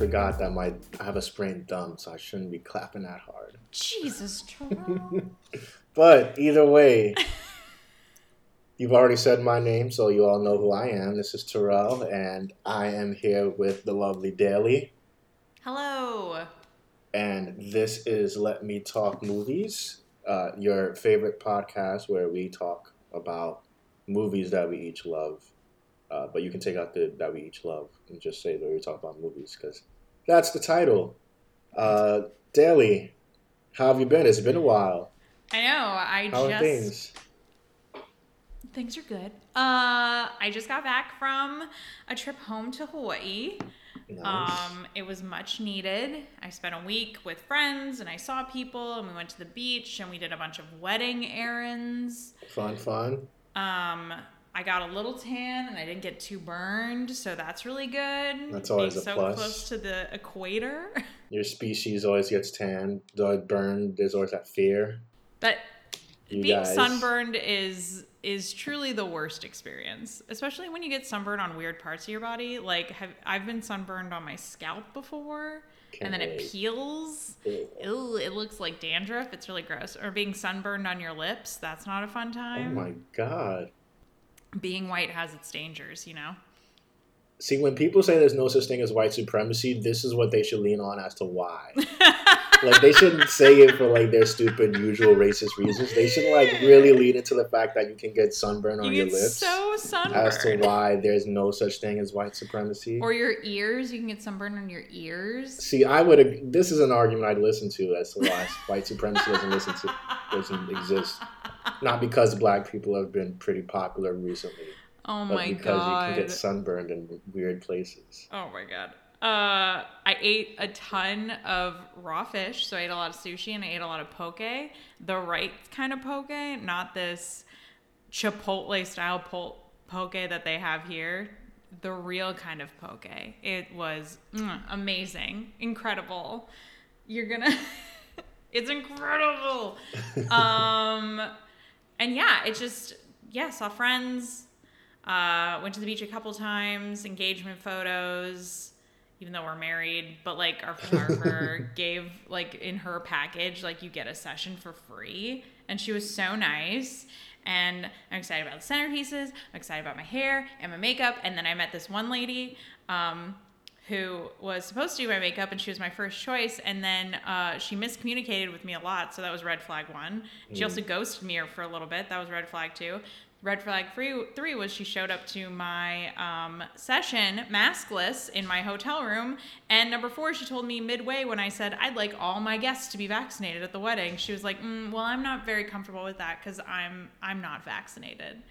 forgot that my I have a sprained thumb, so I shouldn't be clapping that hard. Jesus, Terrell. But either way, you've already said my name, so you all know who I am. This is Terrell, and I am here with the lovely Daly. Hello. And this is Let Me Talk Movies, uh, your favorite podcast where we talk about movies that we each love. Uh, but you can take out the that we each love and just say that we talk about movies because that's the title. Uh, Daly, how have you been? It's been a while. I know. I How just are things? things are good. Uh, I just got back from a trip home to Hawaii. Nice. Um, it was much needed. I spent a week with friends and I saw people and we went to the beach and we did a bunch of wedding errands. fun, fun. Um, I got a little tan and I didn't get too burned, so that's really good. That's always Being a so plus. close to the equator. Your species always gets tan, always burned. There's always that fear. But You being guys, sunburned is is truly the worst experience, especially when you get sunburned on weird parts of your body. Like have, I've been sunburned on my scalp before, and then it peels. Ew. Ew, it looks like dandruff. It's really gross. Or being sunburned on your lips. That's not a fun oh time. Oh my god. Being white has its dangers, you know. See, when people say there's no such thing as white supremacy, this is what they should lean on as to why. like they shouldn't say it for like their stupid usual racist reasons. They should like really lean into the fact that you can get sunburn on you your lips so sunburned. as to why there's no such thing as white supremacy. Or your ears. You can get sunburn on your ears. See, I would. This is an argument I'd listen to as to why white supremacy doesn't listen to doesn't exist. Not because black people have been pretty popular recently, Oh but my because god. you can get sunburned in weird places. Oh my god. Uh, I ate a ton of raw fish, so I ate a lot of sushi and I ate a lot of poke. The right kind of poke, not this Chipotle style pol- poke that they have here. The real kind of poke. It was mm, amazing, incredible. You're gonna. it's incredible. um, and yeah, it just yeah, saw friends. Uh, went to the beach a couple times, engagement photos, even though we're married, but like our photographer gave like in her package, like you get a session for free. And she was so nice. And I'm excited about the centerpieces. I'm excited about my hair and my makeup. And then I met this one lady um, who was supposed to do my makeup, and she was my first choice. And then uh, she miscommunicated with me a lot, so that was red flag one. She also ghosted me for a little bit. That was red flag two. Red flag three, three was she showed up to my um, session maskless in my hotel room. And number four, she told me midway when I said I'd like all my guests to be vaccinated at the wedding. She was like, mm, "Well, I'm not very comfortable with that because I'm I'm not vaccinated."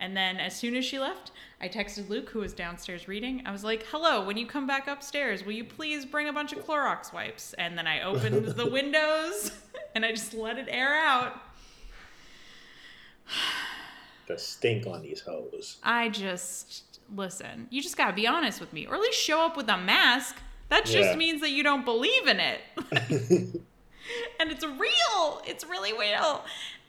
And then as soon as she left, I texted Luke, who was downstairs reading. I was like, hello, when you come back upstairs, will you please bring a bunch of Clorox wipes? And then I opened the windows and I just let it air out. The stink on these hoes. I just, listen, you just gotta be honest with me, or at least show up with a mask. That just Yeah. means that you don't believe in it. and it's real. It's really real.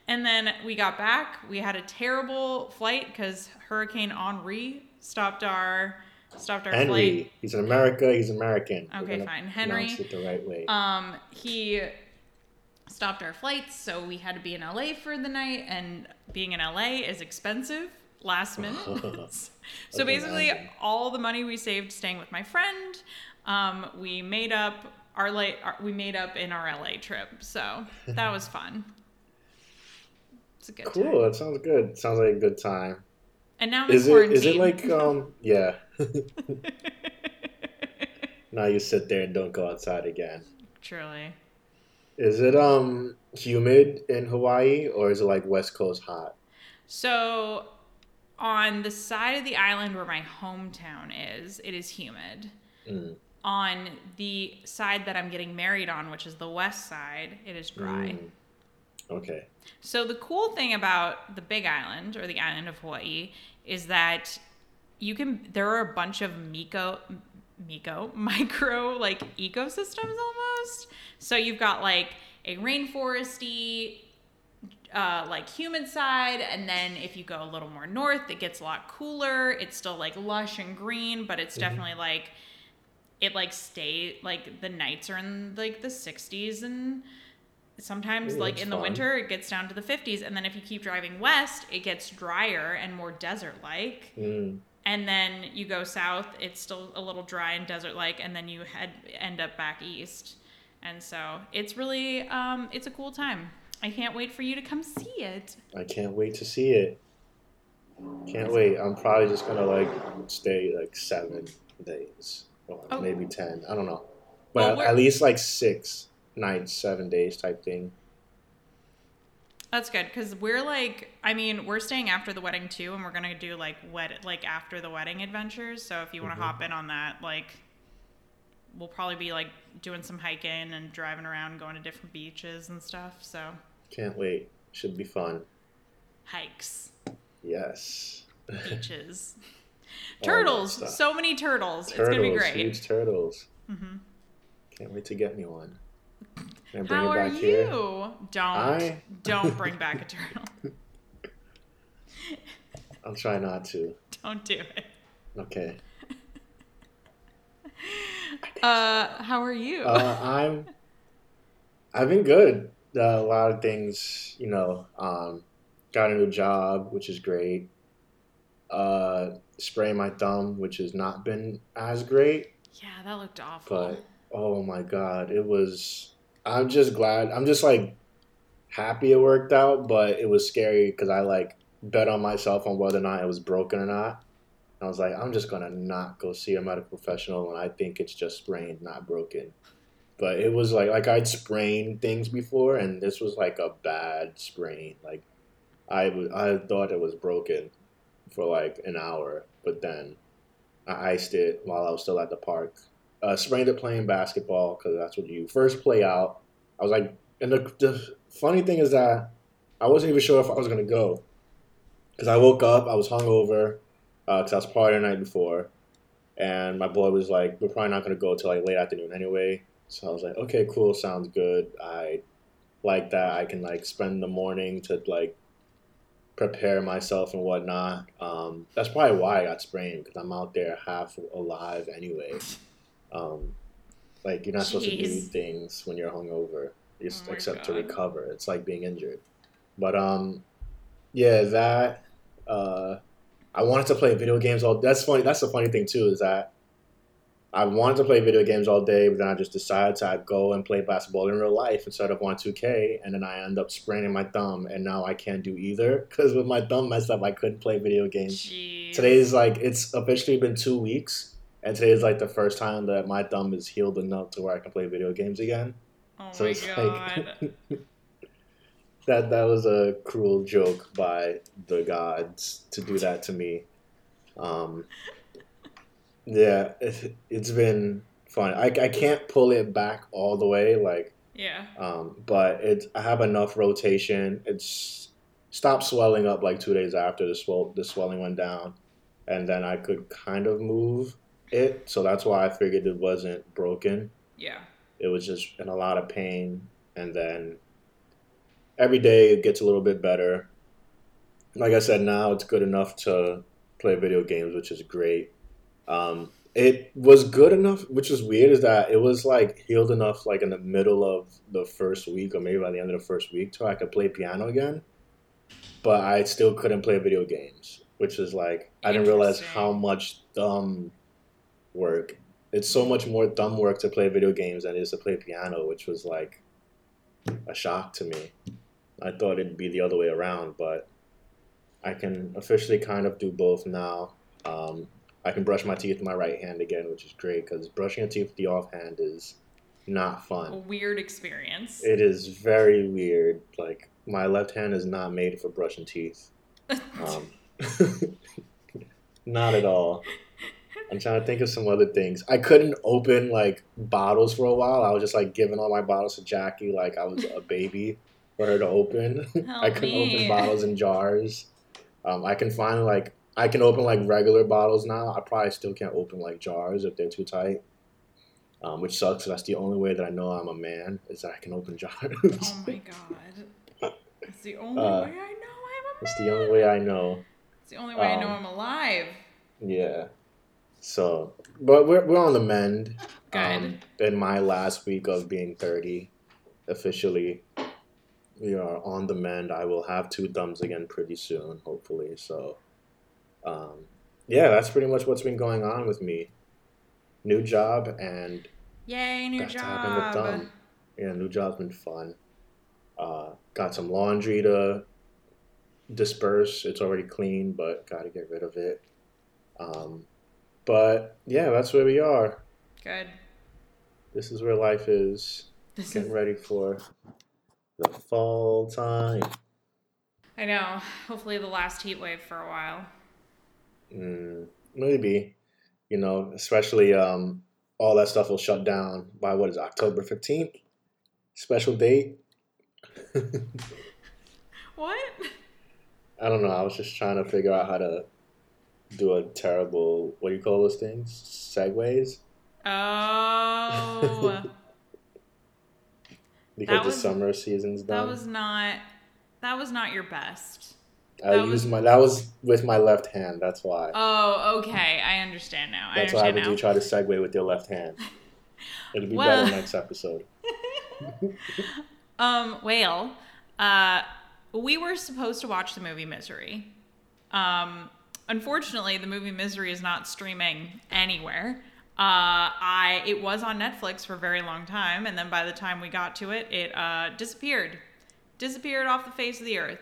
And then we got back. We had a terrible flight because Hurricane Henri stopped our stopped our Henry, flight. he's in America. He's American. Okay, fine. Henry, it the right way. Um, he stopped our flights, so we had to be in LA for the night, and being in LA is expensive. Last minute. so can basically, all the money we saved staying with my friend, um, we made up our late. Our, we made up in our LA trip, so that was fun. It's a good cool. time. That sounds good. Sounds like a good time. And now I'm Is it? Is it like um? Yeah. now you sit there and don't go outside again. Truly. Is it um humid in Hawaii or is it like West Coast hot? So, on the side of the island where my hometown is, it is humid. Mm. On the side that I'm getting married on, which is the west side, it is dry. Mm. Okay. So, the cool thing about the big island or the island of Hawaii is that you can, there are a bunch of Miko, Miko, micro like ecosystems almost. So, you've got like a rainforesty, uh, like humid side, and then if you go a little more north, it gets a lot cooler. It's still like lush and green, but it's definitely like it like stay like the nights are in like the 60s and sometimes Ooh, like in the fun. winter it gets down to the 50s and then if you keep driving west it gets drier and more desert like Mm, and then you go south it's still a little dry and desert like and then you head end up back east and so it's really um, it's a cool time i can't wait for you to come see it I can't wait to see it. Can't wait. I'm probably just gonna like stay like seven days, or Oh. maybe ten. I don't know, but we're- at least like six nights, seven days type thing. that's good because we're like i mean we're staying after the wedding too and we're gonna do like wed like after the wedding adventures so if you want to Mhm. hop in on that like we'll probably be like doing some hiking and driving around going to different beaches and stuff so Can't wait. Should be fun. hikes Yes. beaches turtles so many turtles, it's gonna be great huge turtles. Mm-hmm. Can't wait to get me one. How are you? here? Don't I- don't bring back a turtle. I'll try not to. don't do it. Okay. Uh, how are you? Uh, I'm. I've been good. Uh, a lot of things, you know. Um, got a new job, which is great. Uh, spraying my thumb, which has not been as great, yeah, that looked awful. but oh my god, it was. I'm just glad. I'm just like happy it worked out, but it was scary because I like bet on myself on whether or not it was broken or not. I was like, I'm just gonna not go see a medical professional when I think it's just sprained, not broken. But it was like like I'd sprained things before, and this was like a bad sprain. Like I I thought it was broken for like an hour, but then I iced it while I was still at the park. Uh, sprained it playing basketball because that's what you first play out. I was like, and the, the funny thing is that I wasn't even sure if I was gonna go because I woke up, I was hungover because I was partying the night before, and my boy was like, "We're probably not gonna go till like late afternoon anyway." So I was like, "Okay, cool, sounds good." I like that. I can like spend the morning to like prepare myself and whatnot. Um, that's probably why I got sprained because I'm out there half alive anyway. Um, like you're not supposed to do things when you're hungover, Oh except to recover. It's like being injured. But um, yeah, that uh, I wanted to play video games all. That's funny. That's the funny thing too is that I wanted to play video games all day, but then I just decided to go and play basketball in real life instead of on 2K, and then I end up spraining my thumb, and now I can't do either because with my thumb messed up, I couldn't play video games. Jeez. Today's like it's officially been two weeks, and today is like the first time that my thumb is healed enough to where I can play video games again. Oh So my it's god. like that that was a cruel joke by the gods to do that to me. Um, yeah, it, it's been fun. I, I can't pull it back all the way, like, yeah. um, but it I have enough rotation. It's stopped swelling up like two days after the swell the swelling went down, and then I could kind of move it. So that's why I figured it wasn't broken Yeah. it was just in a lot of pain and then every day it gets a little bit better like i said now it's good enough to play video games which is great um, it was good enough which is weird is that it was like healed enough like in the middle of the first week or maybe by the end of the first week till i could play piano again but i still couldn't play video games which is like i didn't realize how much thumb work it's so much more thumb work to play video games than it is to play piano, which was like a shock to me. I thought it'd be the other way around, but I can officially kind of do both now. Um, I can brush my teeth with my right hand again, which is great because brushing your teeth with the offhand is not fun. A weird experience. It is very weird. Like my left hand is not made for brushing teeth. Um, not at all. I'm trying to think of some other things. I couldn't open like bottles for a while. I was just like giving all my bottles to Jackie like I was a baby for her to open. I couldn't me. open bottles and jars. Um, I can finally like I can open like regular bottles now. I probably still can't open like jars if they're too tight. Um, which sucks. That's the only way that I know I'm a man is that I can open jars. oh my god. It's the only Uh, way I know I'm a That's the only way I know. It's the only way I know um, I'm alive. Yeah. So, but we're we're on the mend. Good. in my last week of being thirty, officially, we are on the mend. I will have two thumbs again pretty soon, hopefully. So, um, yeah, that's pretty much what's been going on with me. New job and Yay, new back to having job. thumb. Yeah, new job's been fun. Uh, got some laundry to disperse. It's already clean, but got to get rid of it. Um, but yeah, that's where we are. Good. This is where life is. This Getting is, ready for the fall time. I know. Hopefully, the last heat wave for a while. Mm, maybe, you know, especially um, all that stuff will shut down by what is it, October fifteenth? Special date. What? I don't know. I was just trying to figure out how to do a terrible. What do you call those things? Segues. Oh, Because That the summer season's done. that was not. That was not your best. I that used was- my. That was with my left hand. That's why. Oh, okay. I understand now. I That's why understand would you try to segue with your left hand. It'll be Well- better next episode. Um, well, uh, we were supposed to watch the movie Misery. Um, unfortunately, the movie Misery is not streaming anywhere. Uh, I it was on Netflix for a very long time, and then by the time we got to it, it uh, disappeared, disappeared off the face of the earth.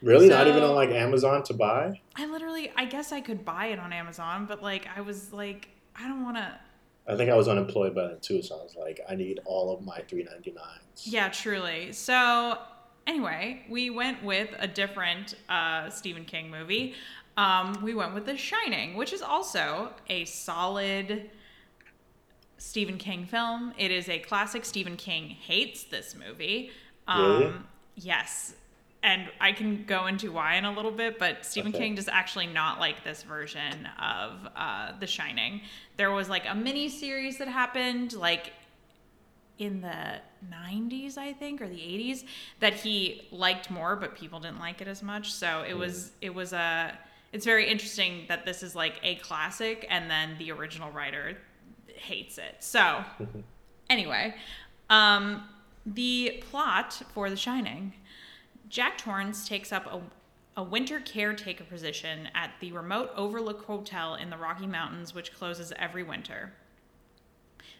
Really, not even on like Amazon to buy. I literally, I guess I could buy it on Amazon, but like I was like, I don't want to. I think I was unemployed by then too, so I was like, I need all of my three ninety nines. Yeah, truly. So, anyway, we went with a different uh, Stephen King movie. Um, we went with The Shining, which is also a solid Stephen King film. It is a classic. Stephen King hates this movie. Um, Really? Yes. And I can go into why in a little bit, but Stephen Okay. King does actually not like this version of uh, The Shining. There was like a mini series that happened, like in the 90s i think or the 80s that he liked more but people didn't like it as much so it was it was a it's very interesting that this is like a classic and then the original writer hates it so anyway um the plot for the shining jack torrance takes up a, a winter caretaker position at the remote overlook hotel in the rocky mountains which closes every winter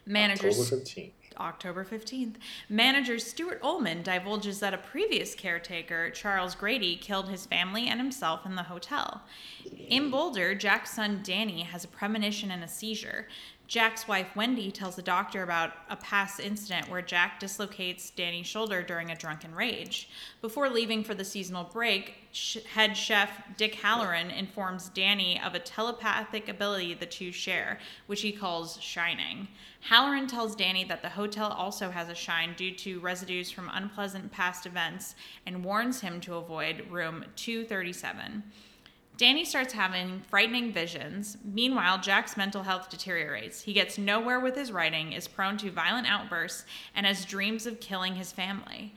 managers October fifteenth. October 15th. Manager Stuart Ullman divulges that a previous caretaker, Charles Grady, killed his family and himself in the hotel. In Boulder, Jack's son Danny has a premonition and a seizure. Jack's wife Wendy tells the doctor about a past incident where Jack dislocates Danny's shoulder during a drunken rage. Before leaving for the seasonal break, head chef Dick Hallorann informs Danny of a telepathic ability the two share, which he calls shining. Hallorann tells Danny that the hotel also has a shine due to residues from unpleasant past events and warns him to avoid room 237. Danny starts having frightening visions. Meanwhile, Jack's mental health deteriorates. He gets nowhere with his writing, is prone to violent outbursts, and has dreams of killing his family.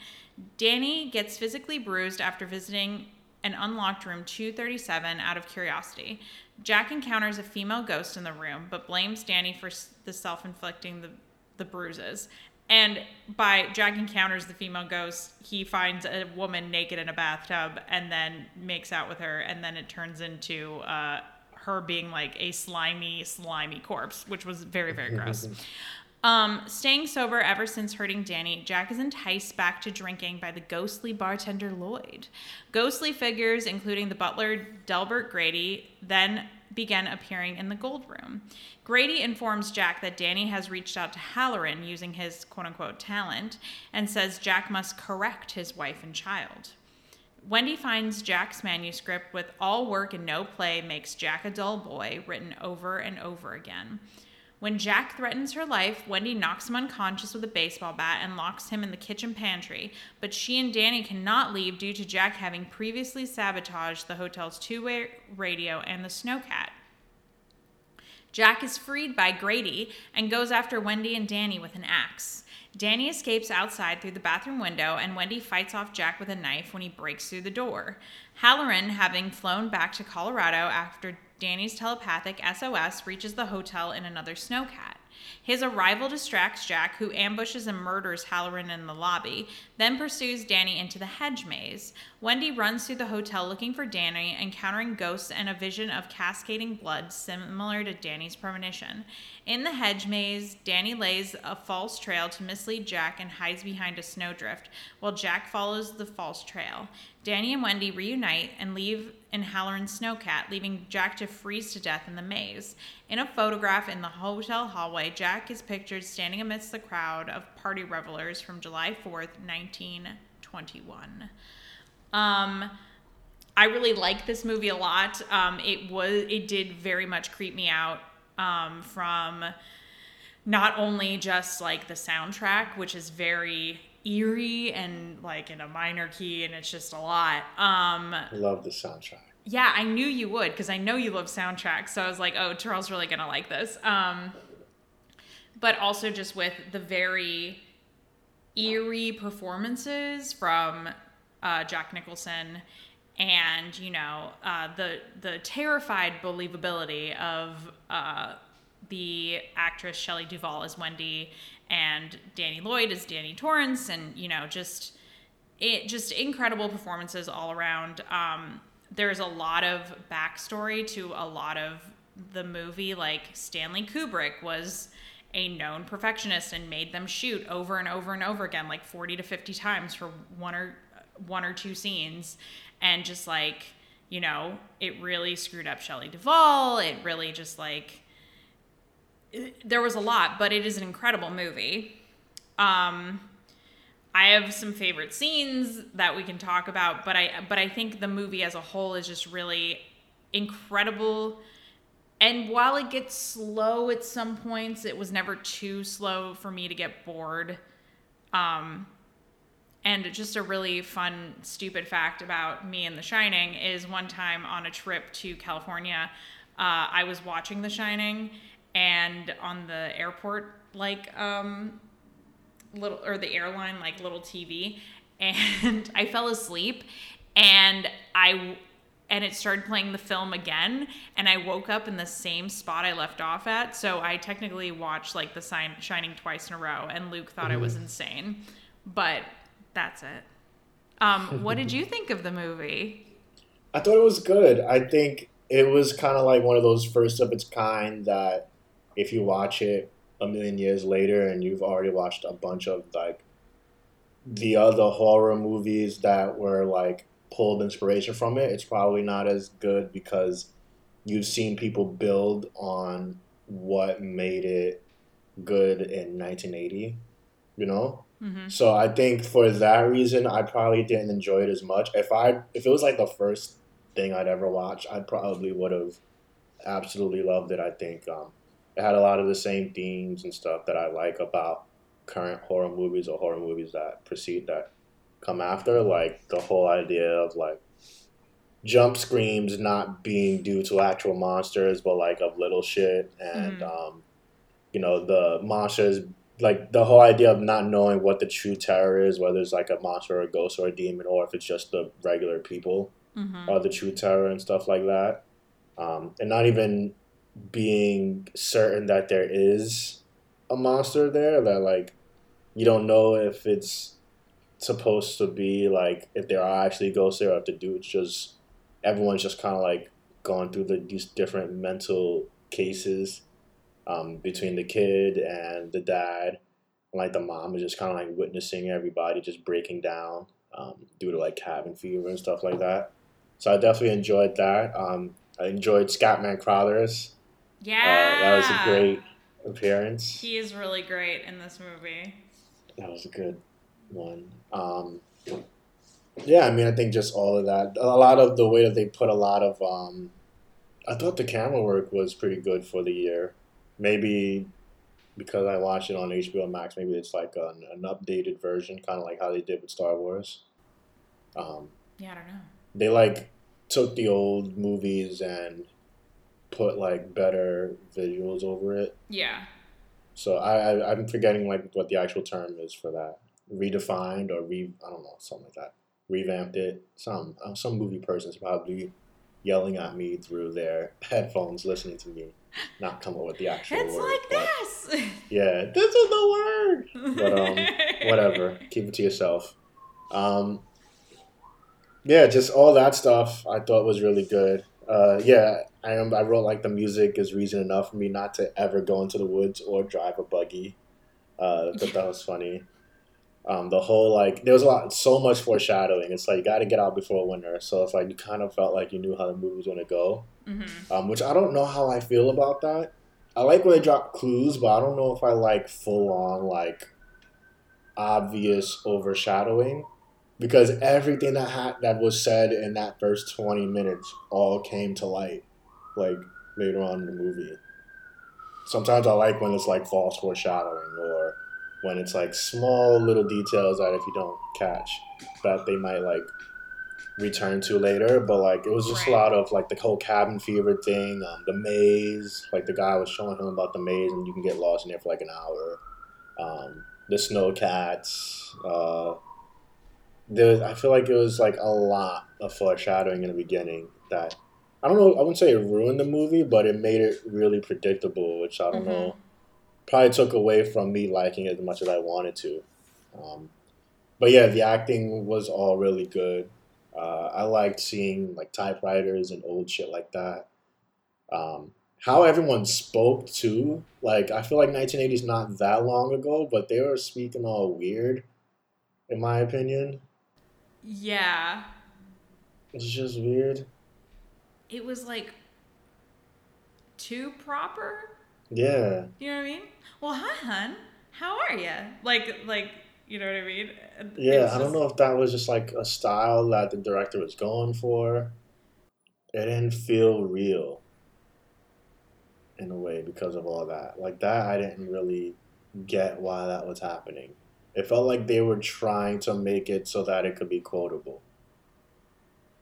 Danny gets physically bruised after visiting an unlocked room 237 out of curiosity. Jack encounters a female ghost in the room, but blames Danny for the self inflicting the, the bruises. And by Jack encounters the female ghost, he finds a woman naked in a bathtub and then makes out with her, and then it turns into uh, her being like a slimy, slimy corpse, which was very, very gross. Um, staying sober ever since hurting Danny, Jack is enticed back to drinking by the ghostly bartender Lloyd. Ghostly figures, including the butler Delbert Grady, then begin appearing in the gold room. Grady informs Jack that Danny has reached out to Hallorann using his quote unquote talent and says Jack must correct his wife and child. Wendy finds Jack's manuscript with all work and no play makes Jack a dull boy, written over and over again. When Jack threatens her life, Wendy knocks him unconscious with a baseball bat and locks him in the kitchen pantry. But she and Danny cannot leave due to Jack having previously sabotaged the hotel's two way radio and the snowcat. Jack is freed by Grady and goes after Wendy and Danny with an axe. Danny escapes outside through the bathroom window, and Wendy fights off Jack with a knife when he breaks through the door. Hallorann, having flown back to Colorado after Danny's telepathic SOS reaches the hotel in another snowcat. His arrival distracts Jack, who ambushes and murders Hallorann in the lobby, then pursues Danny into the hedge maze. Wendy runs through the hotel looking for Danny, encountering ghosts and a vision of cascading blood similar to Danny's premonition. In the hedge maze, Danny lays a false trail to mislead Jack and hides behind a snowdrift, while Jack follows the false trail. Danny and Wendy reunite and leave in Hallorann's snowcat, leaving Jack to freeze to death in the maze. In a photograph in the hotel hallway, Jack is pictured standing amidst the crowd of party revelers from July 4th, 1921. Um, I really like this movie a lot. Um, it was it did very much creep me out um, from not only just like the soundtrack, which is very eerie and like in a minor key, and it's just a lot. Um, Love the soundtrack. yeah, I knew you would because I know you love soundtracks. So I was like, oh, Charles really gonna like this. Um, but also just with the very eerie performances from uh, Jack Nicholson, and you know uh, the the terrified believability of uh, the actress Shelley Duvall as Wendy and Danny Lloyd is Danny Torrance, and you know just it just incredible performances all around. Um, there's a lot of backstory to a lot of the movie. Like Stanley Kubrick was a known perfectionist and made them shoot over and over and over again, like 40 to 50 times for one or one or two scenes, and just like you know, it really screwed up Shelley Duvall. It really just like there was a lot, but it is an incredible movie. Um, I have some favorite scenes that we can talk about, but I but I think the movie as a whole is just really incredible. And while it gets slow at some points, it was never too slow for me to get bored. Um, and just a really fun, stupid fact about me and The Shining is one time on a trip to California, uh, I was watching The Shining, and on the airport, like, um, little, or the airline, like, little TV, and I fell asleep, and I, and it started playing the film again, and I woke up in the same spot I left off at, so I technically watched, like, The Sign- Shining twice in a row, and Luke thought I was insane, but that's it. Um, what did you think of the movie? I thought it was good. I think it was kind of like one of those first of its kind that if you watch it a million years later and you've already watched a bunch of like the other horror movies that were like pulled inspiration from it, it's probably not as good because you've seen people build on what made it good in 1980, you know? hmm So I think for that reason, I probably didn't enjoy it as much. If I if it was like the first thing I'd ever watch, I probably would have absolutely loved it. I think um, it had a lot of the same themes and stuff that I like about current horror movies or horror movies that precede that come after. Like the whole idea of like jump screams not being due to actual monsters, but like of little shit, and um, you know the monsters like the whole idea of not knowing what the true terror is, whether it's like a monster or a ghost or a demon, or if it's just the regular people hmm are the true terror and stuff like that, um, and not even being certain that there is a monster there that like you don't know if it's supposed to be like if there are actually ghosts there or if the dude's just everyone's just kind of like going through the, these different mental cases um, between the kid and the dad. Like the mom is just kind of like witnessing everybody just breaking down um, due to like cabin fever and stuff like that. So I definitely enjoyed that. Um, I enjoyed Scatman Crothers. Yeah, Uh, that was a great appearance. He is really great in this movie. That was a good one. Um, yeah, I mean, I think just all of that. A lot of the way that they put a lot of. Um, I thought the camera work was pretty good for the year. Maybe because I watched it on HBO Max, maybe it's like an, an updated version, kind of like how they did with Star Wars. Um, Yeah, I don't know. they like took the old movies and put like better visuals over it. Yeah, So I, I I'm forgetting like what the actual term is for that. Redefined or re I don't know something like that. Revamped it. Some uh, some movie person's probably yelling at me through their headphones, listening to me not come up with the actual It's word. like this. Yeah, this is the word. But um, whatever. Keep it to yourself. Um, yeah, just all that stuff I thought was really good. Uh, yeah, I am, I wrote like the music is reason enough for me not to ever go into the woods or drive a buggy. Uh, but that was funny. Um, the whole like there was a lot, so much foreshadowing. It's like you got to get out before winter, so it's like you kind of felt like you knew how the movie was going to go hmm um, which I don't know how I feel about that. I like when they drop clues, but I don't know if I like full on like obvious overshadowing because everything that ha- that was said in that first twenty minutes all came to light like later on in the movie. Sometimes I like when it's like false foreshadowing or when it's like small little details that if you don't catch that they might like return to later, but like it was just a lot of like the whole cabin fever thing, um, the maze. Like the guy was showing him about the maze, and you can get lost in there for like an hour. Um, the snow cats. Uh, there, I feel like it was like a lot of foreshadowing in the beginning that I don't know. I wouldn't say it ruined the movie, but it made it really predictable, which I don't know. Probably took away from me liking it as much as I wanted to. Um, but yeah, the acting was all really good. Uh, I liked seeing like typewriters and old shit like that. Um, how everyone spoke too. Like I feel like 1980 is not that long ago, but they were speaking all weird, in my opinion. Yeah. It's just weird. It was like too proper. Yeah, You know what I mean? Well, hi, hun. How are you? Like, like, you know what I mean? yeah. It's I don't know if that was just like a style that the director was going for. It didn't feel real. In a way, because of all that, like that, I didn't really get why that was happening. It felt like they were trying to make it so that it could be quotable.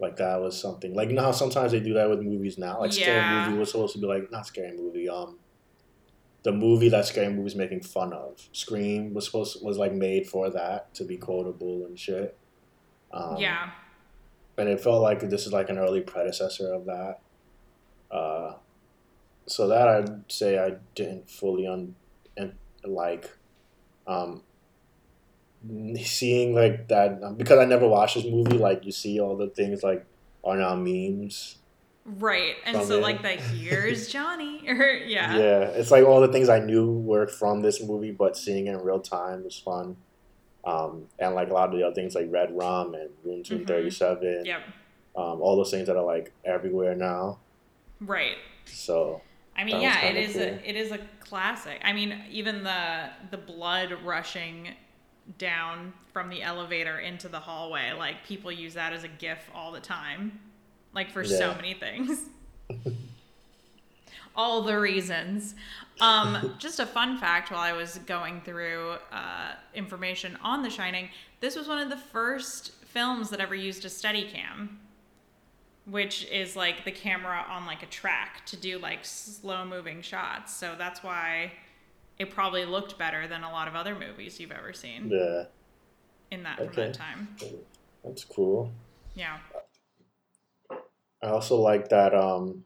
Like that was something. Like you know how sometimes they do that with movies now. Like scary Yeah. movie was supposed to be like not scary movie. Um, the movie that scary movie movie's making fun of. Scream was supposed was like made for that to be quotable and shit. Um, yeah. and it felt like this is like an early predecessor of that. Uh, so that I'd say I didn't fully un and like, um, seeing like that um, because I never watched this movie. Like you see all the things like are now memes. Right. And so, it. like, the here's Johnny. Or, yeah. Yeah, it's like all the things I knew were from this movie, but seeing it in real time was fun. Um, and like a lot of the other things like Red Rum and Room Two Thirty Seven, Yep. um, all those things that are like everywhere now. Right. So I mean, yeah, it is cool. a it is a classic. I mean, even the the blood rushing down from the elevator into the hallway, like people use that as a gif all the time. Like for so many things. all the reasons. Um, just a fun fact while I was going through uh, information on The Shining, this was one of the first films that ever used a Steadicam which is like the camera on like a track to do like slow moving shots. So that's why it probably looked better than a lot of other movies you've ever seen yeah, in that from that time. that's cool. Yeah. I also like that. Um,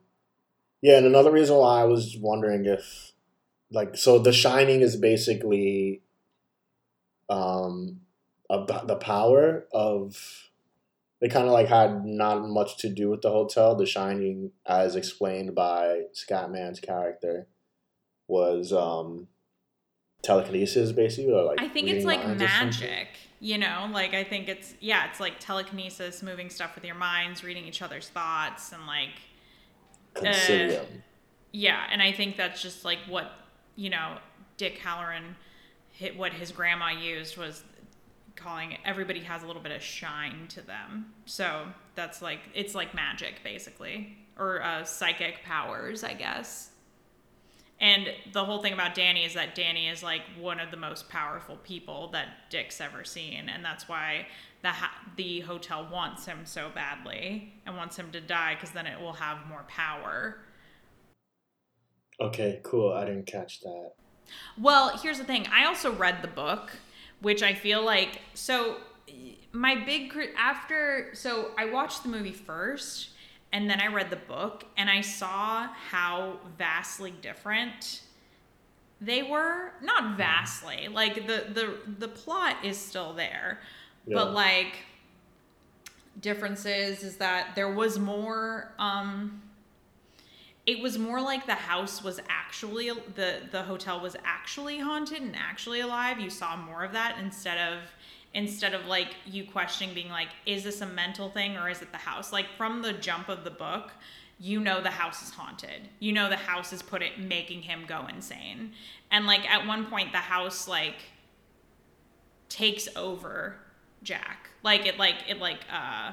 yeah, and another reason why I was wondering if, like, so The Shining is basically, um, about the power of. They kind of like had not much to do with the hotel. The Shining, as explained by Scatman's character, was um, telekinesis, basically, or like I think it's like minds or something. magic, you know? Like I think it's yeah, it's like telekinesis, moving stuff with your minds, reading each other's thoughts and like Concilium. Yeah, and I think that's just like what you know Dick Hallorann hit what his grandma used was calling it, everybody has a little bit of shine to them. So that's like it's like magic basically or uh, psychic powers, I guess. And the whole thing about Danny is that Danny is like one of the most powerful people that Dick's ever seen, and that's why the ha- the hotel wants him so badly and wants him to die because then it will have more power. Okay, cool. I didn't catch that. Well, here's the thing. I also read the book, which I feel like so my big after so I watched the movie first and then I read the book and I saw how vastly different they were. Not vastly. Like the the the plot is still there. Yeah. But like differences is that there was more um it was more like the house was actually the the hotel was actually haunted and actually alive you saw more of that instead of instead of like you questioning being like is this a mental thing or is it the house like from the jump of the book you know the house is haunted you know the house is put it making him go insane and like at one point the house like takes over jack like it like it like uh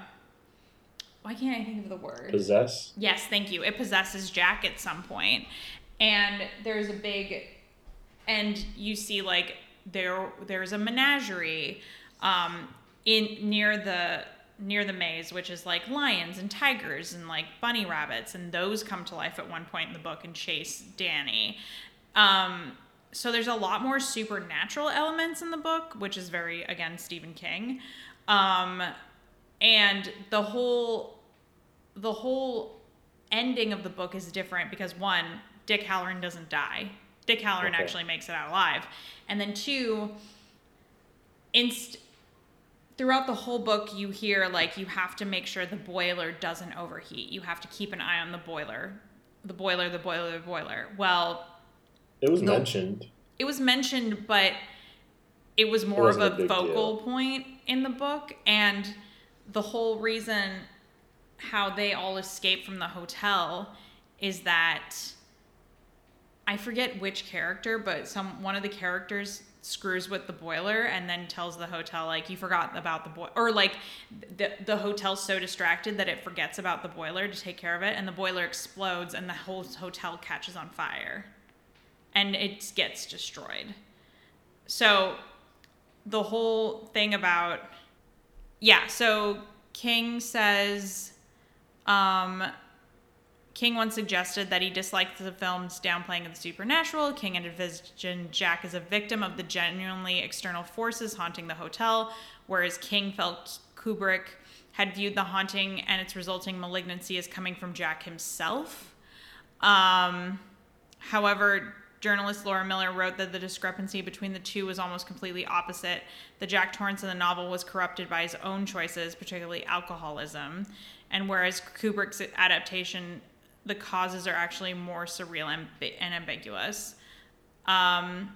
why can't i think of the word Possess. Yes, thank you. It possesses Jack at some. And there's a big and you see like there there's a menagerie um in near the near the maze which is like lions and tigers and like bunny rabbits and those come to life at one point in the book and chase Danny. Um so there's a lot more supernatural elements in the book, which is very again Stephen King. Um and the whole the whole ending of the book is different because one, Dick Hallorann doesn't die. Dick Hallorann Okay. actually makes it out alive. And then two, inst- throughout the whole book you hear like you have to make sure the boiler doesn't overheat. You have to keep an eye on the boiler. The boiler, the boiler, the boiler. Well, It was mentioned. it was mentioned, but it was more of a a focal deal. point in the book. And the whole reason how they all escape from the hotel is that I forget which character, but some one of the characters screws with the boiler and then tells the hotel like you forgot about the boiler or like the the hotel's so distracted that it forgets about the boiler to take care of it and the boiler explodes and the whole hotel catches on fire and it gets destroyed. So the whole thing about yeah, so King says um King once suggested that he disliked the film's downplaying of the supernatural. King envisioned Jack as a victim of the genuinely external forces haunting the hotel, whereas King felt Kubrick had viewed the haunting and its resulting malignancy as coming from Jack himself. Um, however, journalist Laura Miller wrote that the discrepancy between the two was almost completely opposite. The Jack Torrance in the novel was corrupted by his own choices, particularly alcoholism, and whereas Kubrick's adaptation, the causes are actually more surreal and, and ambiguous. Um,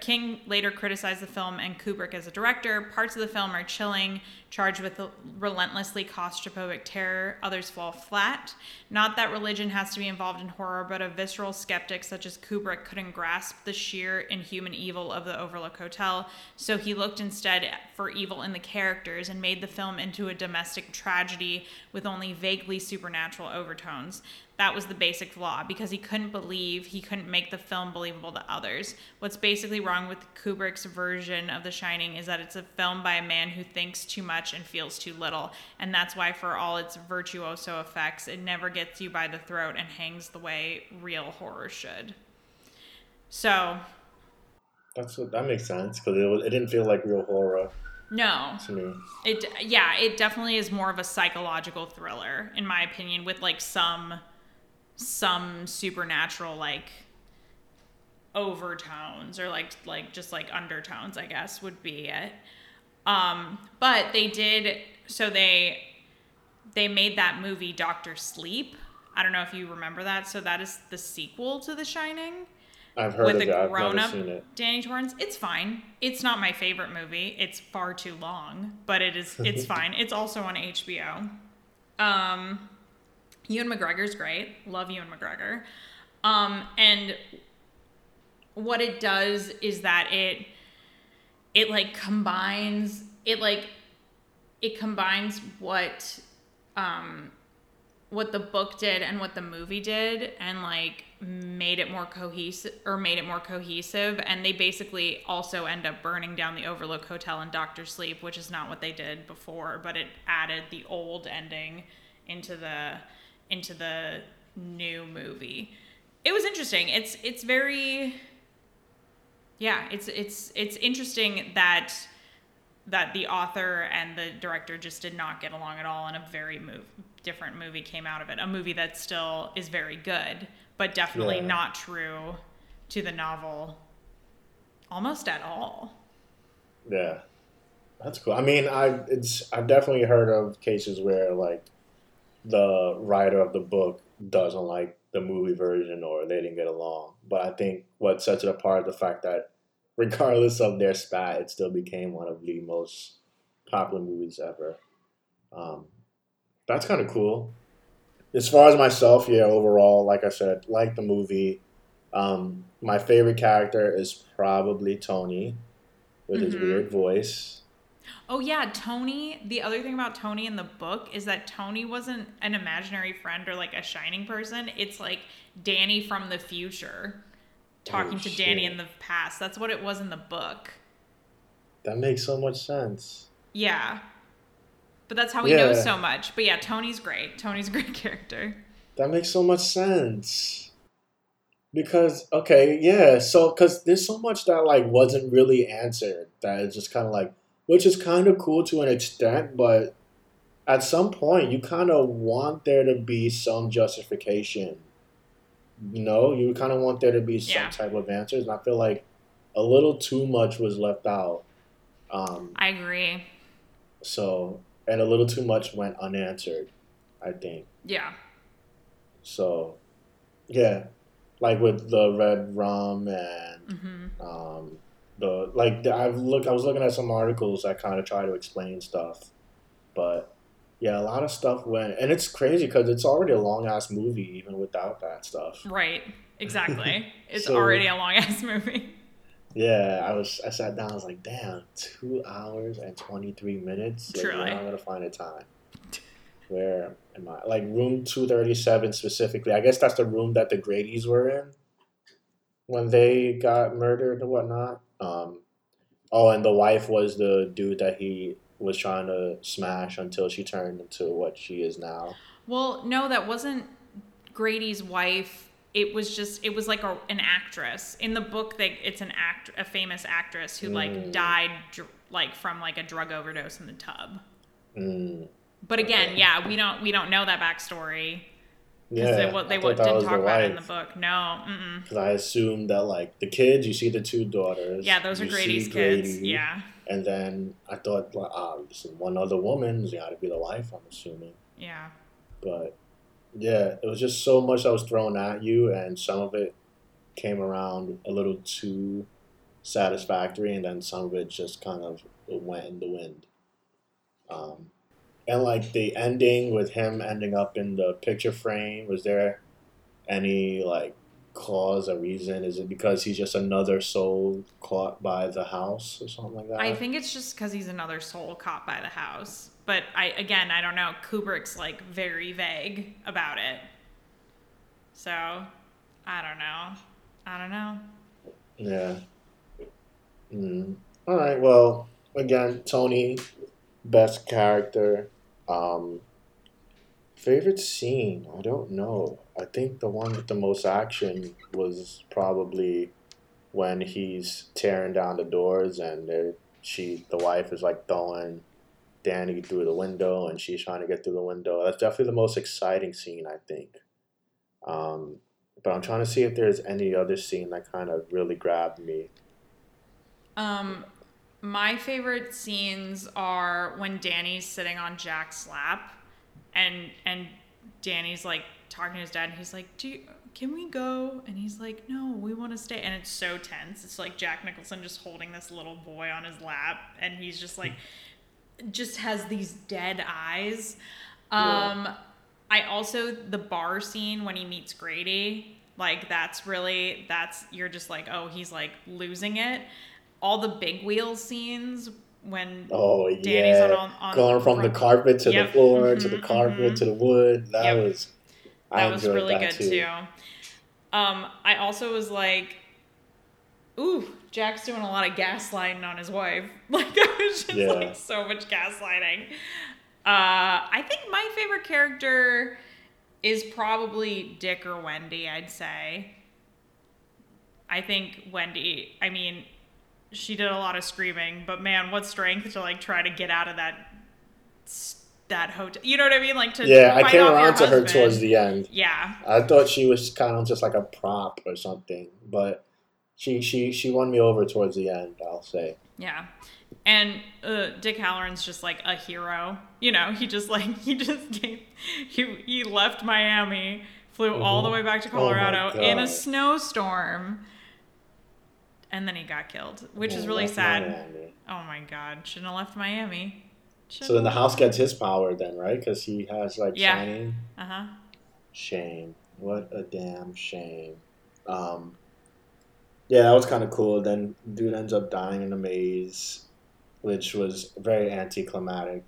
King later criticized the film and Kubrick as a director. Parts of the film are chilling, charged with relentlessly claustrophobic terror. Others fall flat. Not that religion has to be involved in horror, but a visceral skeptic such as Kubrick couldn't grasp the sheer inhuman evil of the Overlook Hotel, so he looked instead for evil in the characters and made the film into a domestic tragedy with only vaguely supernatural overtones. That was the basic flaw because he couldn't believe, he couldn't make the film believable to others. What's basically wrong with Kubrick's version of The Shining is that it's a film by a man who thinks too much and feels too little. And that's why, for all its virtuoso effects, it never gets you by the throat and hangs the way real horror should. So, That's what that makes sense because it, was- it didn't feel like real horror no. to me. It yeah, it definitely is more of a psychological thriller in my opinion with like some some supernatural like overtones or like like just like undertones, I guess would be it. Um but they did so they they made that movie Doctor Sleep. I don't know if you remember that. So that is the sequel to The Shining I've heard with of a it. I've grown never up seen it. Danny Torrance. It's fine. It's not my favorite movie. It's far too long, but it is it's fine. It's also on HBO. Um Ewan McGregor's great. Love Ewan McGregor. Um and what it does is that it it like combines it like it combines what um what the book did and what the movie did and like made it more cohesive or made it more cohesive and they basically also end up burning down the overlook hotel and doctor sleep which is not what they did before but it added the old ending into the into the new movie it was interesting it's it's very yeah it's it's it's interesting that that the author and the director just did not get along at all and a very move different movie came out of it. A movie that still is very good, but definitely Yeah. not true to the novel almost at all. Yeah, that's cool. I mean, I it's I've definitely heard of cases where like the writer of the book doesn't like the movie version or they didn't get along. But I think what sets it apart is the fact that regardless of their spat, it still became one of the most popular movies ever. Um, that's kind of cool. As far as myself, yeah, overall, like I said, like the movie. Um, my favorite character is probably Tony with his Mhm. weird voice. Oh yeah, Tony. The other thing about Tony in the book is that Tony wasn't an imaginary friend or like a shining person. It's like Danny from the future talking Oh, to Danny in the past. That's what it was in the book. That makes so much sense. Yeah. But that's how he knows Yeah. so much. But yeah, Tony's great. Tony's a great character. That makes so much sense. Because okay, yeah, so because there's so much that like wasn't really answered that it's just kind of like, which is kind of cool to an extent, but at some point you kind of want there to be some justification. You know, you kind of want there to be some Yeah. type of answers, and I feel like a little too much was left out. Um, I agree. so and a little too much went unanswered, I think. Yeah. So, yeah, like with the red rum and hmm um, the like, I've look. I was looking at some articles that kind of try to explain stuff, but yeah, a lot of stuff went, and it's crazy because it's already a long ass movie even without that stuff. Right. Exactly. It's So- already a long ass movie. Yeah, I was. I sat down. I was like, damn, two hours and twenty three minutes. Like, Truly. am gonna find a time? Where am I? Like room two thirty seven specifically. I guess that's the room that the Grady's were in when they got murdered and whatnot. Um, oh, and the wife was the dude that he was trying to smash until she turned into what she is now. Well, no, that wasn't Grady's wife. It was just it was like a, an actress in the book. That it's an act, a famous actress who like Mm. died dr- like from like a drug overdose in the tub. Mm, But again, Okay. yeah, we don't we don't know that backstory because yeah, they, I they that didn't was talk about it in the book. No. Because I assumed that like the kids, you see the two daughters. yeah, those are Grady's kids. Grady, Yeah, And then I thought, like, is one other woman. It's got to be the wife, I'm assuming. yeah, But yeah, it was just so much that was thrown at you, and some of it came around a little too satisfactory, and then some of it just kind of went in the wind. Um, and like the ending with him ending up in the picture frame, was there any like cause or reason? Is it because he's just another soul caught by the house or something like that? I think it's just because he's another soul caught by the house. But I again, I don't know. Kubrick's like very vague about it. So I don't know. I don't know. Yeah. Mm. All right. Well, again, Tony, best character. Um, favorite scene? I don't know. I think the one with the most action was probably when he's tearing down the doors and she, the wife, is like throwing Danny through the window and she's trying to get through the window. That's definitely the most exciting scene, I think. Um, but I'm trying to see if there's any other scene that kind of really grabbed me. Um, my favorite scenes are when Danny's sitting on Jack's lap, and and Danny's like talking to his dad, and he's like, "Do you, can we go?" And he's like, "No, we want to stay." And it's so tense. It's like Jack Nicholson just holding this little boy on his lap, and he's just like, just has these dead eyes. Um, I also the bar scene when he meets Grady, like that's really that's you're just like, oh, he's like losing it. All the big wheel scenes when Oh Danny's yeah, on- on- going from the carpet to Yep, the floor to the carpet mhm. to the wood. That Yep. was I that was really that good too. Um, I also was like, ooh, Jack's doing a lot of gaslighting on his wife. Like it was just Yeah. like so much gaslighting. Uh, I think my favorite character is probably Dick or Wendy. I'd say. I think Wendy. I mean, she did a lot of screaming, but man, what strength to like try to get out of that that hotel. You know what I mean? Like to Yeah, I came around to her towards the end. Yeah, I thought she was kind of just like a prop or something, but she she she won me over towards the end. I'll say. yeah. And uh, Dick Hallorann's just like a hero. You know, he just like he just came, he he left Miami, flew all the Mhm. way back to Oh Colorado in a snowstorm, and then he got killed, which is really sad. Miami. Oh my God, shouldn't have left Miami. So then the house gets his power then, right? Because he has like Yeah. shining. Uh huh. Shame. What a damn shame. Um, yeah, that was kind of cool. Then dude ends up dying in a maze, which was very anticlimactic.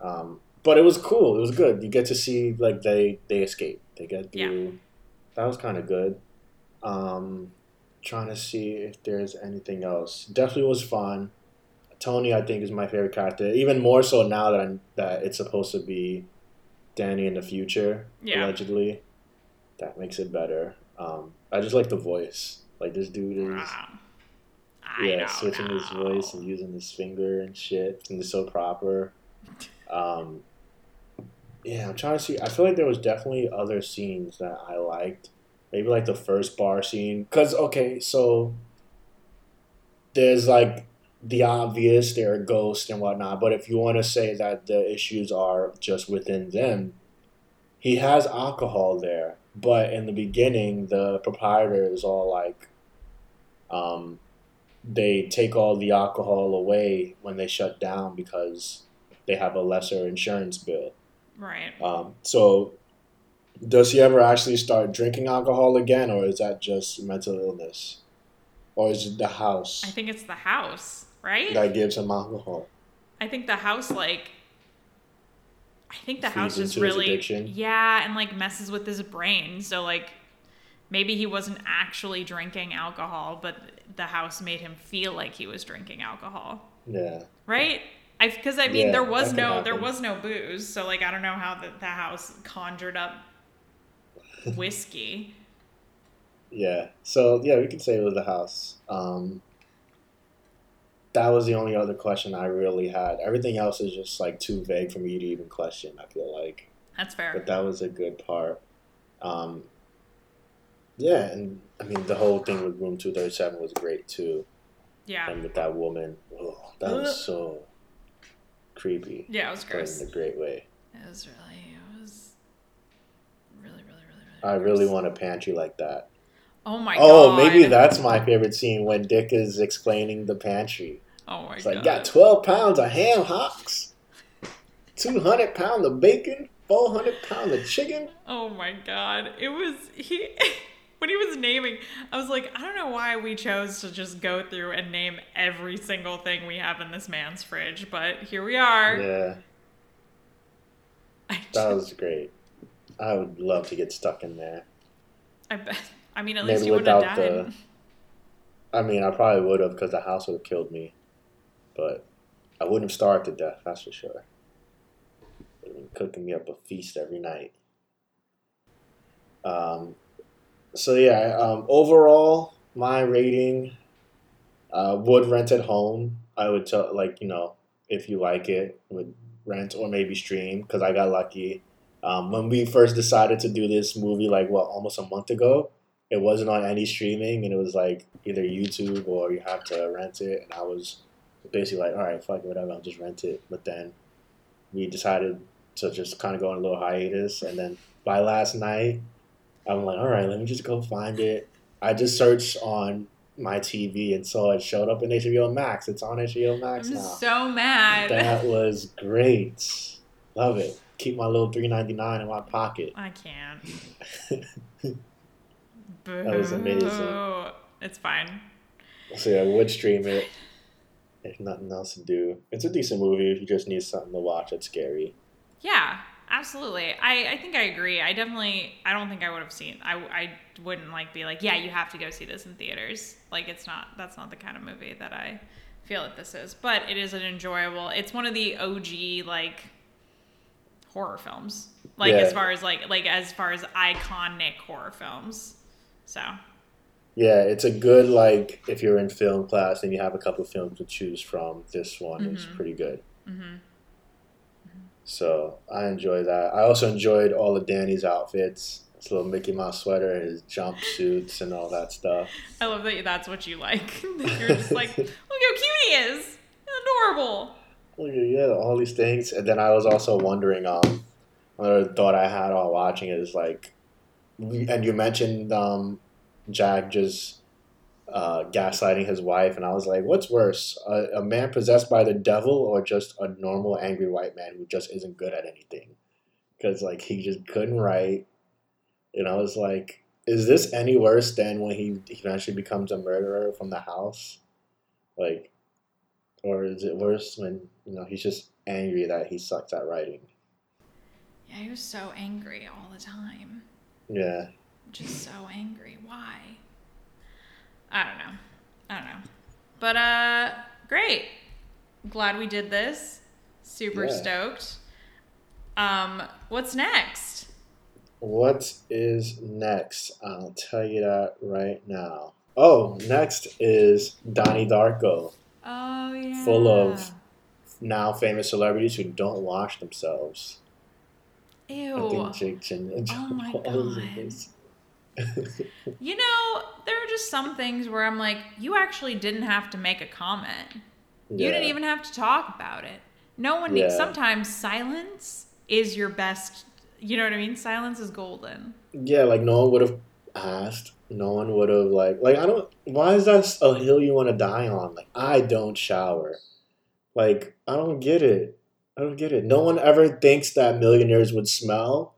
Um, but it was cool. It was good. You get to see like they they escape. They get Yeah. through. That was kind of good. Um, trying to see if there's anything else. Definitely was fun. Tony, I think, is my favorite character. Even more so now that I'm, that it's supposed to be Danny in the future, Yeah. allegedly. That makes it better. Um, I just like the voice. Like this dude is, Wow. Yeah, switching his voice and using his finger and shit, and it's so proper. Um, yeah, I'm trying to see. I feel like there was definitely other scenes that I liked. Maybe like the first bar scene, cause okay, so there's like the obvious, there are ghosts and whatnot. But if you want to say that the issues are just within them, he has alcohol there. But in the beginning, the proprietor is all like, um, they take all the alcohol away when they shut down because they have a lesser insurance bill. Right. Um, so, does he ever actually start drinking alcohol again, or is that just mental illness, or is it the house I think it's the house, right? that gives him alcohol? I think the house like I think the house Feeds into really addiction? yeah, and like messes with his brain. So like maybe he wasn't actually drinking alcohol, but the house made him feel like he was drinking alcohol. Yeah, Right? I because I mean Yeah, there was no there was no booze, so like I don't know how the, the house conjured up whiskey. yeah. So yeah, we could say it was the house. Um, that was the only other question I really had. Everything else is just like too vague for me to even question. I feel like. That's fair. but that was a good part. Um, yeah, and I mean the whole thing with Room Two Thirty Seven was great too, yeah. and with that woman, oh, that was so creepy, Yeah, it was gross. in a great way. It was really it was really really really really I really want a pantry like that. Oh my God. oh, god. maybe that's my favorite scene when Dick is explaining the pantry. Oh my It's god. like got twelve pounds of ham hocks, two hundred pounds of bacon, four hundred pounds of chicken. Oh my god. It was he when he was naming, I was like, I don't know why we chose to just go through and name every single thing we have in this man's fridge, but here we are. Yeah, I, that was great. I would love to get stuck in there. I bet. I mean, at Maybe least you wouldn't have died. the- I mean, I probably would have because the house would have killed me, but I wouldn't have starved to death. That's for sure. Would have been cooking me up a feast every night. Um, so yeah. Um, overall, my rating uh, would rent at home. I would tell like you know if you like it would rent or maybe stream because I got lucky. Um, when we first decided to do this movie, like what almost a month ago, it wasn't on any streaming and it was like either YouTube or you have to rent it and I was basically like, all right, fuck it, whatever, I'll just rent it. But then we decided to just kind of go on a little hiatus and then by last night I'm like, all right, let me just go find it. I just searched on my TV and saw it showed up in HBO Max. It's on HBO Max I'm now. so mad. That was great. Love it. Keep my little three ninety nine in my pocket. I can't. That was amazing. It's fine. So yeah, I would stream it if nothing else to do. It's a decent movie if you just need something to watch that's scary. Yeah, absolutely. I, I think I agree. I definitely I don't think I would have seen I I wouldn't like be like, yeah, you have to go see this in theaters. Like it's not that's not the kind of movie that I feel that this is. But it is an enjoyable it's one of the OG like horror films. Like Yeah. as far as like like as far as iconic horror films. So Yeah, it's a good like if you're in film class and you have a couple of films to choose from. This one is Mhm. pretty good. mhm. So I enjoy that. I also enjoyed all of Danny's outfits. His little Mickey Mouse sweater, his jumpsuits, and all that stuff. I love that that's what you like. You're just like, look how cute he is. Adorable. Yeah, all these things. And then I was also wondering, um, another thought I had while watching is like, and you mentioned um, Jack just uh, gaslighting his wife, and I was like, what's worse, a, a man possessed by the devil or just a normal angry white man who just isn't good at anything? Because like he just couldn't write, and I was like, is this any worse than when he eventually becomes a murderer from the house? Like, or is it worse when you know he's just angry that he sucks at writing? Yeah, he was so angry all the time. Yeah. Just so angry. Why? I don't know. I don't know. But uh great. Glad we did this. Super Yeah. stoked. Um what's next? What is next? I'll tell you that right now. Oh, next is Donnie Darko, Oh yeah. Full of- now famous celebrities who don't wash themselves. I Ew. think Jake Gyllenhaal Oh my Paul is in God. You know, there are just some things where I'm like, you actually didn't have to make a comment. You didn't even have to talk about it. No one needs. Sometimes silence is your best. You know what I mean? Silence is golden. Yeah, like no one would have asked. No one would have like like I don't. Why is that a hill you want to die on? Like I don't shower. Like I don't get it. I don't get it. No one ever thinks that millionaires would smell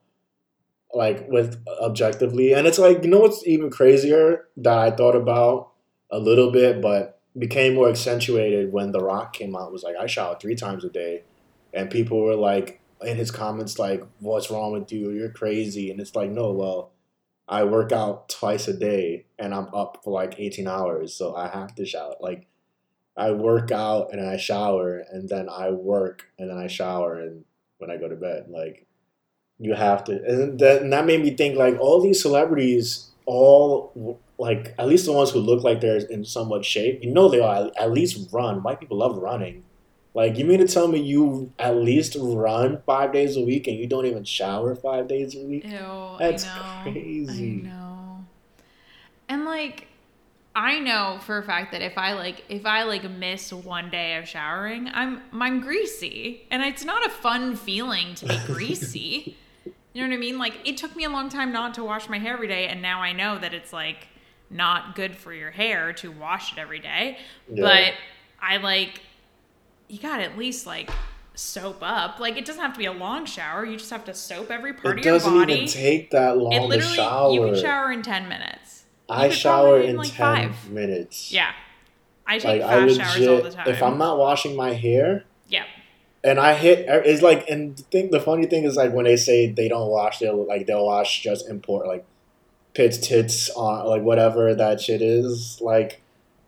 like with objectively, and it's like you know what's even crazier that I thought about a little bit, but became more accentuated when The Rock came out. Was like I shower three times a day, and people were like in his comments like, "What's wrong with you? You're crazy." And it's like, no, well, I work out twice a day, and I'm up for like 18 hours, so I have to shower. Like, I work out and I shower, and then I work and then I shower, and when I go to bed, like, you have to. And that, and that made me think like all these celebrities, all like at least the ones who look like they're in somewhat shape, you know, they all at least run. White people love running. Like, you mean to tell me you at least run five days a week and you don't even shower five days a week? Ew, That's I know. crazy. I know. And like I know for a fact that if I like if I like miss one day of showering, I'm I'm greasy. And it's not a fun feeling to be greasy. you know what I mean? Like it took me a long time not to wash my hair every day and now I know that it's like not good for your hair to wash it every day. Yeah. But I like you got to at least like soap up. Like it doesn't have to be a long shower. You just have to soap every part It of your body. It doesn't even take that long It to literally, shower. you can shower in 10 minutes. I shower in, like, 10 five. minutes. Yeah. I take Like, I fast showers all the time. if I'm not washing my hair, yeah. and I hit, er, it's like, and the thing, the funny thing is like when they say they don't wash, they'll like, they'll wash just import, like, pits, tits, on, like, whatever that shit is. Like,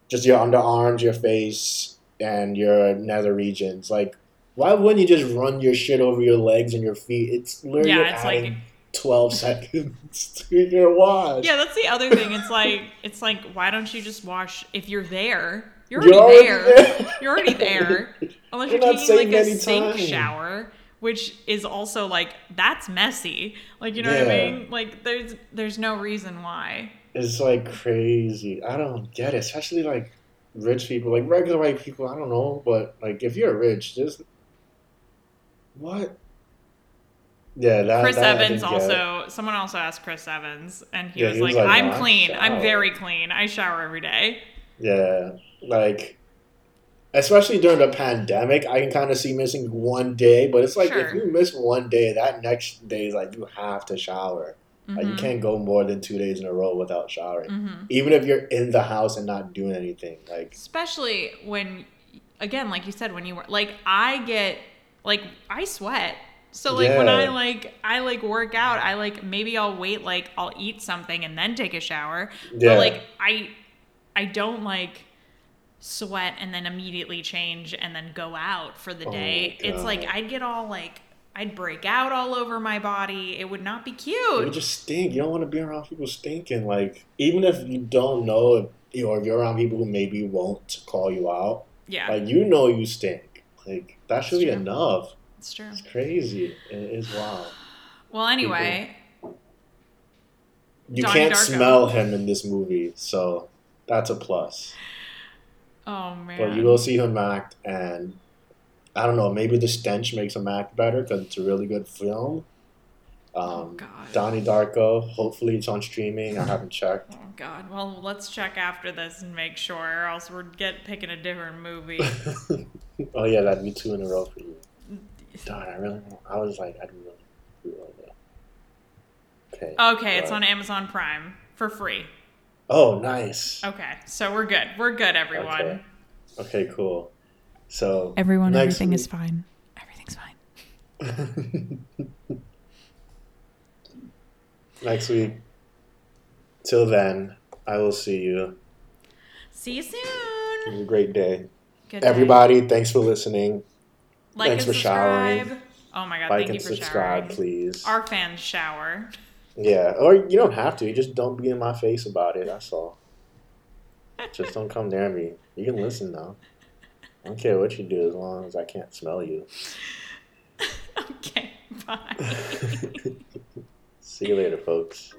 just your underarms, your face, and your nether regions. Like, why wouldn't you just run your shit over your legs and your feet? It's literally Yeah, it's adding like 12 seconds to your wash. Yeah, that's the other thing. It's like it's like why don't you just wash if you're there? You're You're already, already there. there. You're already there. Unless You're you're, taking like a sink time. shower, which is also like that's messy. Like you know what I mean? Like there's there's no reason why. It's like crazy. I don't get it. Especially like rich people, like regular white people. I don't know, but like if you're rich, just what? Yeah, that. Chris that Evans also someone also asked Chris Evans and he Yeah, was he was like, like, I'm "No, clean. I'm very clean. I shower every day. Yeah, like especially during the pandemic, I can kind of see missing one day, but it's like if you miss one day, that next day is like you have to shower. Like you Mhm. can't go more than two days in a row without showering, Mhm. even if you're in the house and not doing anything. Like especially when again like you said when you were like i get like i sweat so like when i like i like work out i like maybe i'll wait like i'll eat something and then take a shower Yeah. but like i i don't like sweat and then immediately change and then go out for the Oh day it's like i'd get all like i'd break out all over my body it would not be cute. You cute just stink. You don't want to be around people stinking. Like even if you don't know if you know if you're around people who maybe won't call you out, yeah like you know you stink. Like that should It's be true. enough. It's true. It's crazy. It is wild. Well, anyway, You Donnie can't Darko. smell him in this movie, so that's a plus. oh man. But you will see him act, and I don't know, maybe the stench makes him act better because it's a really good film. Um, Oh, God. Donnie Darko. Hopefully, it's on streaming. I haven't checked. Oh God. Well, let's check after this and make sure, or else we're get picking a different movie. oh yeah, that'd be two in a row for you. Darn, I really. want- I was like, I really. do all. Okay. Okay, it's on Amazon Prime for free. Oh, nice. Okay, so we're good. We're good, everyone. Okay. Okay, cool. So Everyone, next everything is fine. Everything's fine. next week. Till then, I will see you. See you soon. Have a great day. Good day. Everybody, thanks for listening. like thanks and for showering. subscribe. Oh my God, like thank and you for subscribe, showering. please. Our fans shower. Yeah, or you don't have to. You just don't be in my face about it. That's all. just don't come near me. You can listen though. I don't care what you do as long as I can't smell you. okay, bye. See you later, folks.